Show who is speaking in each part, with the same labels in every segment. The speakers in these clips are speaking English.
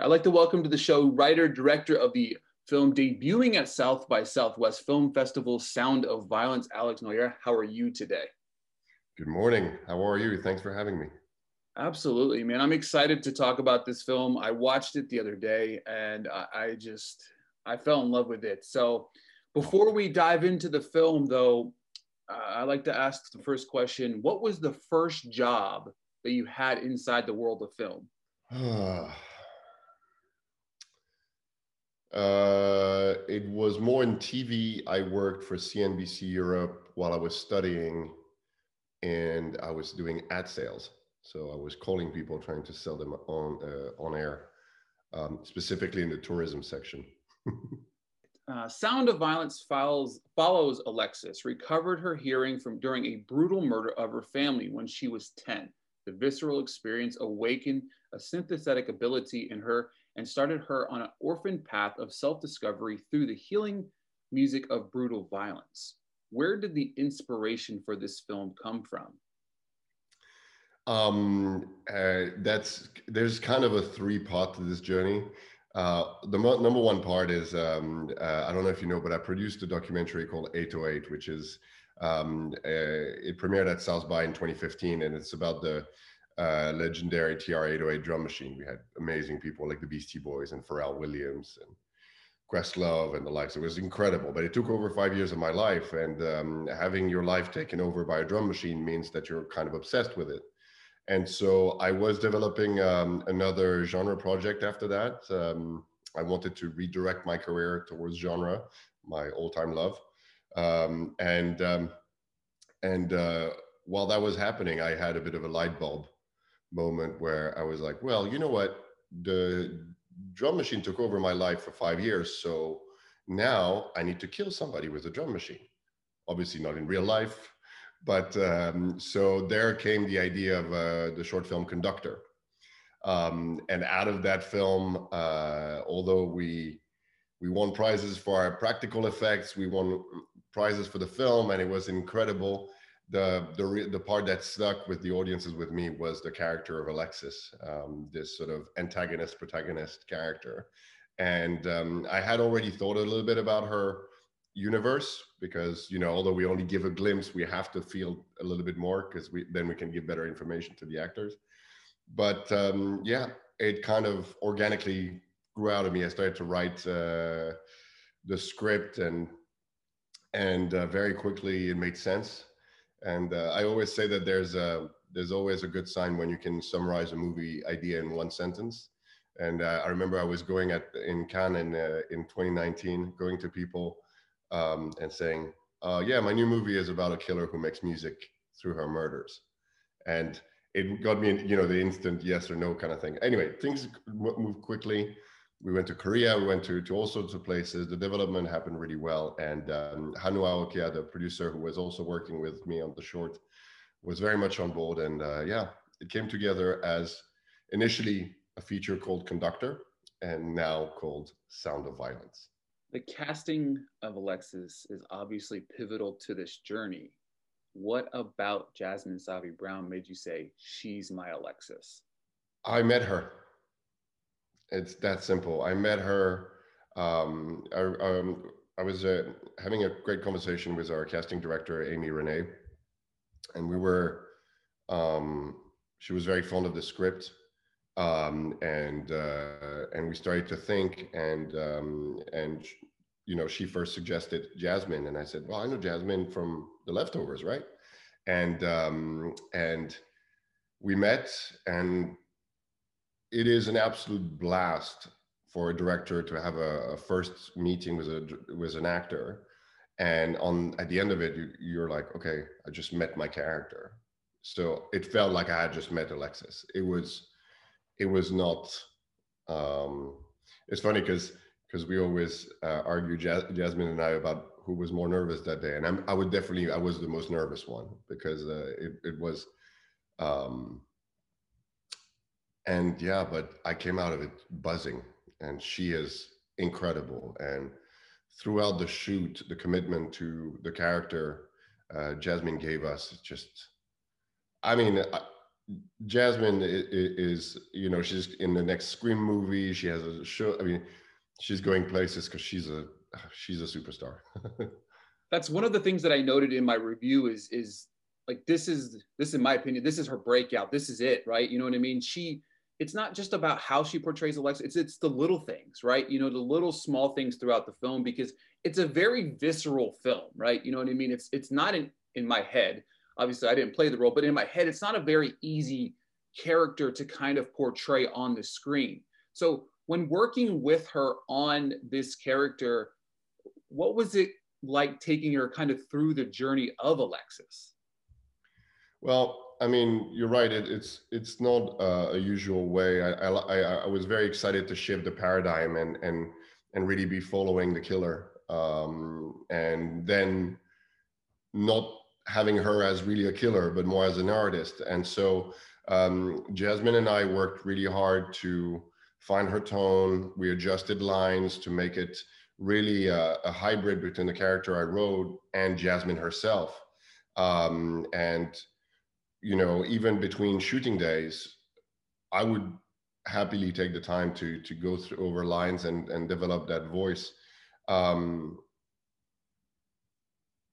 Speaker 1: I'd like to welcome to the show writer, director of the film debuting at South by Southwest Film Festival, Sound of Violence, Alex Noyer. How are you today?
Speaker 2: Good morning. How are you? Thanks for having me.
Speaker 1: Absolutely, man. I'm excited to talk about this film. I watched it the other day and I, I just, I fell in love with it. So before we dive into the film though, uh, I like to ask the first question. What was the first job that you had inside the world of film?
Speaker 2: uh, it was more in TV. I worked for CNBC Europe while I was studying, and I was doing ad sales. So I was calling people, trying to sell them on uh, on air, um, specifically in the tourism section.
Speaker 1: uh, Sound of Violence follows, follows Alexis, recovered her hearing from during a brutal murder of her family when she was 10. The visceral experience awakened a synesthetic ability in her and started her on an orphan path of self discovery through the healing music of brutal violence. Where did the inspiration for this film come from?
Speaker 2: Um, uh, that's there's kind of a three part to this journey. Uh, the mo- number one part is um, uh, I don't know if you know, but I produced a documentary called 808, which is um, uh, it premiered at South by in 2015, and it's about the uh, legendary TR-808 drum machine. We had amazing people like the Beastie Boys and Pharrell Williams and Questlove and the likes. It was incredible, but it took over five years of my life. And um, having your life taken over by a drum machine means that you're kind of obsessed with it. And so I was developing um, another genre project after that. Um, I wanted to redirect my career towards genre, my all-time love. Um, and um, and uh, while that was happening, I had a bit of a light bulb moment where I was like, well, you know what? The drum machine took over my life for five years. So now I need to kill somebody with a drum machine. Obviously, not in real life. But um, so there came the idea of uh, the short film Conductor. Um, and out of that film, uh, although we we won prizes for our practical effects, we won prizes for the film, and it was incredible the the the part that stuck with the audiences with me was the character of Alexis, um, this sort of antagonist protagonist character, and um, I had already thought a little bit about her universe because you know although we only give a glimpse, we have to feel a little bit more because we then we can give better information to the actors. But um, yeah, it kind of organically grew out of me. I started to write uh, the script and and uh, very quickly it made sense and uh, I always say that there's a there's always a good sign when you can summarize a movie idea in one sentence. And uh, I remember I was going at in Cannes in, uh, in 2019, going to people um, and saying, uh, "Yeah, my new movie is about a killer who makes music through her murders," and it got me, you know, the instant yes or no kind of thing. Anyway, things move quickly we went to Korea, we went to, to all sorts of places. The development happened really well. And um, Hannu Aukia, the producer who was also working with me on the short, was very much on board. And uh, yeah, it came together as initially a feature called Conductor and now called Sound of Violence.
Speaker 1: The casting of Alexis is obviously pivotal to this journey. What about Jasmin Savoy Brown made you say, she's my Alexis?
Speaker 2: I met her it's that simple. I met her. Um, I, um, I was uh, having a great conversation with our casting director, Amy Renee, and we were. Um, she was very fond of the script, um, and uh, and we started to think, and um, and you know, she first suggested Jasmin, and I said, well, I know Jasmin from The Leftovers, right? And um, and we met, and it is an absolute blast for a director to have a, a, first meeting with a with an actor. And on at the end of it you, you're like okay i just met my character. So it felt like i had just met alexis. It was it was not um it's funny because because we always uh, argue jasmin and i about who was more nervous that day. And I'm, i would definitely i was the most nervous one because uh, it, it was um and yeah, but I came out of it buzzing, and she is incredible. And throughout the shoot, the commitment to the character uh, Jasmin gave us just, I mean, I, Jasmin is, you know, she's in the next Scream movie. She has a show. I mean, she's going places because she's a she's a superstar.
Speaker 1: That's one of the things that I noted in my review is is like this is this in my opinion this is her breakout. This is it, right? You know what I mean? She it's not just about how she portrays Alexa. It's it's the little things, right? You know, the little small things throughout the film because it's a very visceral film, right? You know what I mean? It's it's not in in my head. Obviously, I didn't play the role, but in my head, it's not a very easy character to kind of portray on the screen. So when working with her on this character, what was it like taking her kind of through the journey of Alexis?
Speaker 2: Well, I mean, you're right. It, it's it's not uh, a usual way. I, I, I was very excited to shift the paradigm and and and really be following the killer, um, and then not having her as really a killer, but more as an artist. And so um, Jasmin and I worked really hard to find her tone. We adjusted lines to make it really a, a hybrid between the character I wrote and Jasmin herself. Um, and you know, even between shooting days, I would happily take the time to to go through over lines and and develop that voice. Um,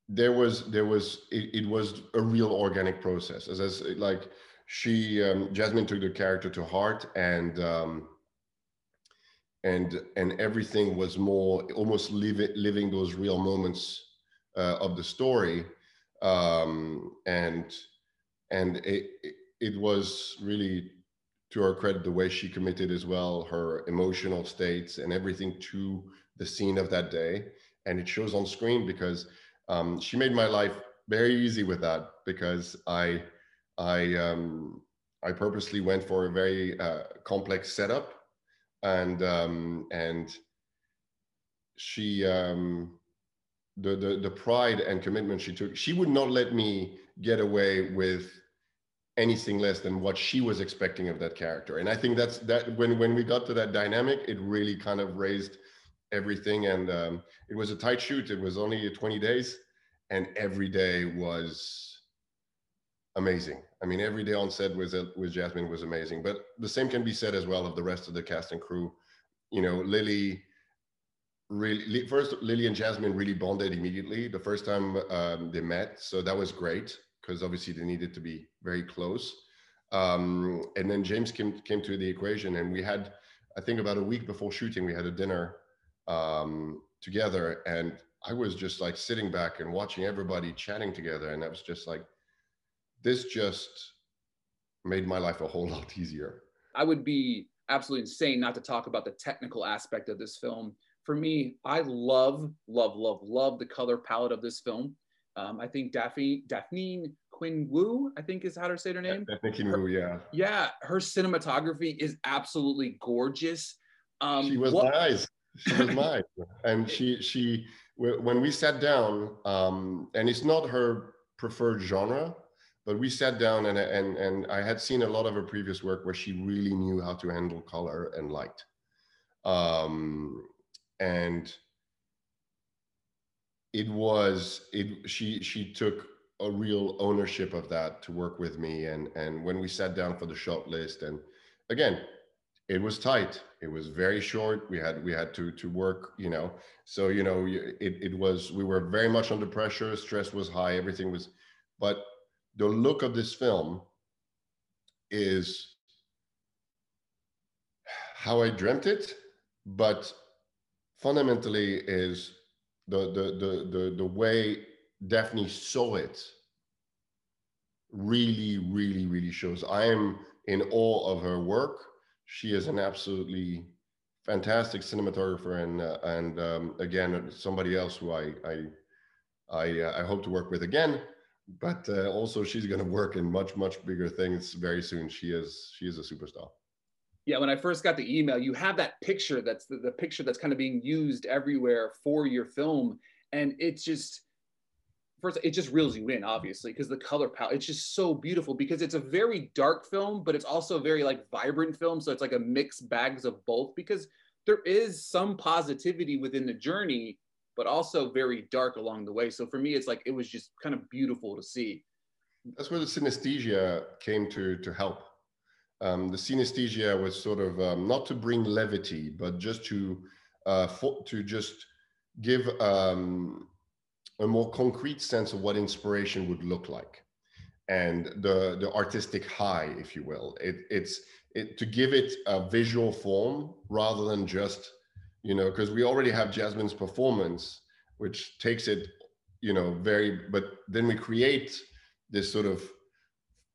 Speaker 2: there was there was it, it was a real organic process as, as like she um, jasmin took the character to heart and um, and and everything was more almost living living those real moments uh, of the story um, and and it, it was really to her credit the way she committed as well her emotional states and everything to the scene of that day. And it shows on screen because um, she made my life very easy with that because i i um, i purposely went for a very uh, complex setup. And um, and she um, the, the the pride and commitment she took she would not let me get away with anything less than what she was expecting of that character. And i think that's that when when we got to that dynamic it really kind of raised everything. And um, it was a tight shoot. It was only 20 days. And every day was amazing. I mean every day on set with with jasmin was amazing. But the same can be said as well of the rest of the cast and crew. You know lili really first lili and jasmin really bonded immediately the first time um, they met. So that was great because obviously they needed to be very close. Um, and then James came came to the equation, and we had, I think, about a week before shooting, we had a dinner um, together, and I was just like sitting back and watching everybody chatting together, and I was just like, this just made my life a whole lot easier.
Speaker 1: I would be absolutely insane not to talk about the technical aspect of this film. For me, I love, love, love, love the color palette of this film. Um, I think Daphne Daphne Qin Wu, I think is how to say her name.
Speaker 2: Daphne Qin Wu, yeah.
Speaker 1: Yeah, her cinematography is absolutely gorgeous.
Speaker 2: Um, she was what- nice. She was nice, and she she when we sat down, um, and it's not her preferred genre, but we sat down and and and I had seen a lot of her previous work where she really knew how to handle color and light, um, and it was it she she took a real ownership of that to work with me. And and when we sat down for the shot list and again it was tight. It was very short. We had we had to to work you know. So you know it, it was we were very much under pressure. Stress was high. Everything was but the look of this film is how i dreamt it but fundamentally is the the the the, the way Daphne saw it really, really, really shows. I am in awe of her work. She is an absolutely fantastic cinematographer, and uh, and um, again, somebody else who I I I, uh, I hope to work with again. But uh, also, she's going to work in much much bigger things very soon. She is she is a superstar
Speaker 1: yeah when i first got the email you have that picture that's the, the picture that's kind of being used everywhere for your film and it's just first it just reels you in obviously because the color palette it's just so beautiful because it's a very dark film but it's also very like vibrant film so it's like a mixed bags of both because there is some positivity within the journey but also very dark along the way so for me it's like it was just kind of beautiful to see
Speaker 2: that's where the synesthesia came to to help. Um, the synesthesia was sort of um, not to bring levity, but just to uh, for, to just give um, a more concrete sense of what inspiration would look like, and the the artistic high, if you will. It, it's it, to give it a visual form rather than just you know because we already have Jasmin's performance, which takes it you know very, but then we create this sort of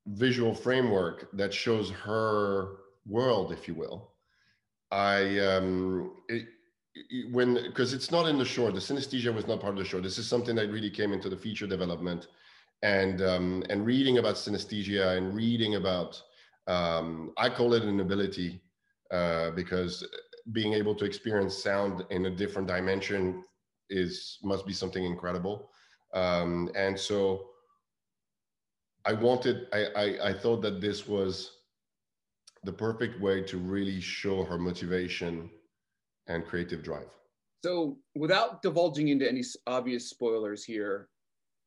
Speaker 2: visual framework that shows her world, if you will. I um, it, it, when because it's not in the short. The synesthesia was not part of the short. This is something that really came into the feature development, and um, and reading about synesthesia and reading about um, I call it an ability uh, because being able to experience sound in a different dimension is must be something incredible. Um, and so I wanted, I, I, I thought that this was the perfect way to really show her motivation and creative drive.
Speaker 1: So, without divulging into any obvious spoilers here,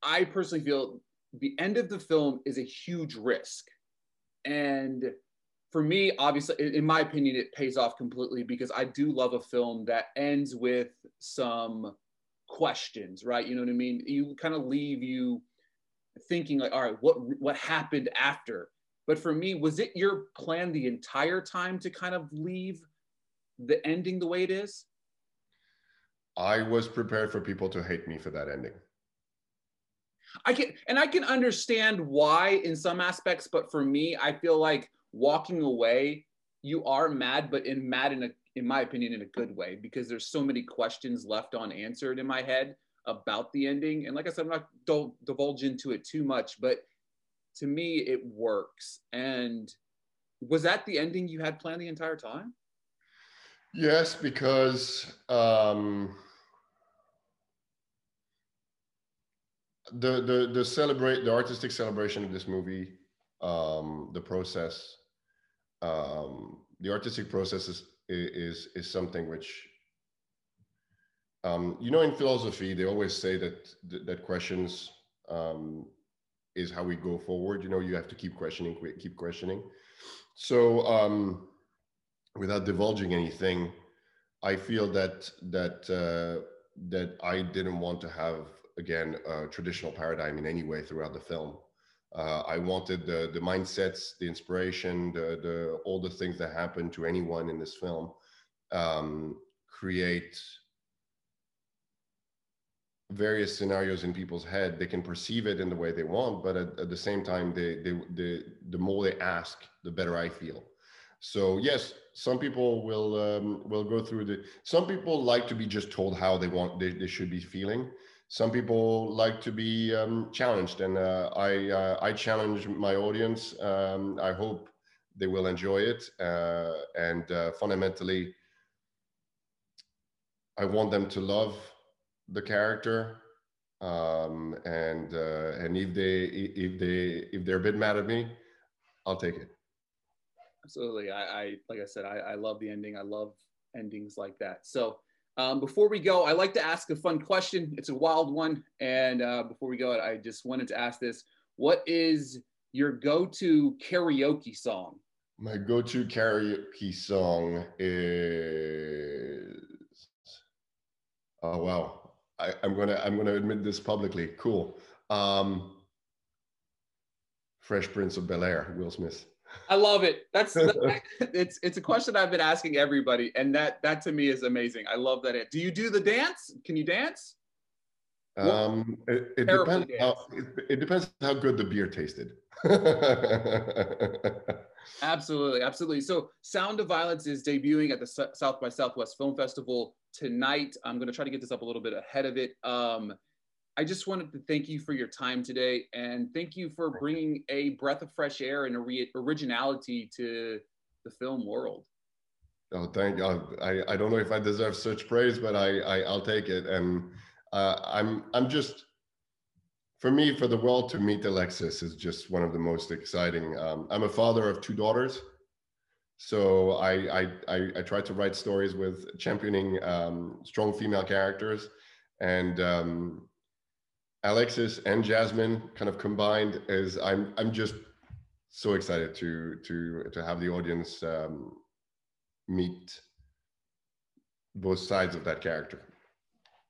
Speaker 1: I personally feel the end of the film is a huge risk. And for me, obviously, in my opinion, it pays off completely because I do love a film that ends with some questions, right? You know what I mean? You kind of leave you thinking like, all right, what what happened after? But for me, was it your plan the entire time to kind of leave the ending the way it is?
Speaker 2: I was prepared for people to hate me for that ending.
Speaker 1: I can and I can understand why in some aspects, but for me, I feel like walking away, you are mad, but in mad in a in my opinion, in a good way, because there's so many questions left unanswered in my head about the ending. And like I said, I'm not don't divulge into it too much, but to me, it works. And was that the ending you had planned the entire time?
Speaker 2: Yes, because um, the the the celebrate the artistic celebration of this movie, um, the process, um, the artistic process is is is something which um, you know in philosophy they always say that that questions um, is how we go forward. You know you have to keep questioning keep questioning. So um, without divulging anything i feel that that uh, that i didn't want to have again a traditional paradigm in any way throughout the film. Uh, I wanted the the mindsets, the inspiration, the the all the things that happen to anyone in this film um, create various scenarios in people's head. They can perceive it in the way they want, but at, at the same time, they, they, they, the more they ask, the better I feel. So yes, some people will um, will go through the. Some people like to be just told how they want they, they should be feeling some people like to be um, challenged, and uh, I uh, I challenge my audience. Um, I hope they will enjoy it, uh, and uh, fundamentally, I want them to love the character. Um, and uh, and if they if they if they're a bit mad at me, I'll take it.
Speaker 1: Absolutely, I, I like I said, I, I love the ending. I love endings like that. So um, before we go, I like to ask a fun question. It's a wild one. And uh, before we go, I just wanted to ask this What is your go to karaoke song?
Speaker 2: My go to karaoke song is. Oh, wow. I, am gonna I'm gonna admit this publicly. Cool. Um, Fresh Prince of Bel Air, Will Smith.
Speaker 1: I love it. That's it's it's a question I've been asking everybody, and that that to me is amazing. I love that. It. Do you do the dance? Can you dance?
Speaker 2: Um, it, it depends. How, it, it depends how good the beer tasted.
Speaker 1: absolutely, absolutely. So, Sound of Violence is debuting at the South by Southwest Film Festival tonight. I'm going to try to get this up a little bit ahead of it. Um, I just wanted to thank you for your time today and thank you for bringing a breath of fresh air and a re- originality to the film world.
Speaker 2: Oh, thank you. I, I don't know if I deserve such praise, but I, I will take it. And uh, I'm I'm just for me for the world to meet Alexis is just one of the most exciting. Um, I'm a father of two daughters, so I I I, I try to write stories with championing um, strong female characters, and um, Alexis and Jasmin kind of combined is I'm I'm just so excited to to to have the audience um, meet both sides of that character.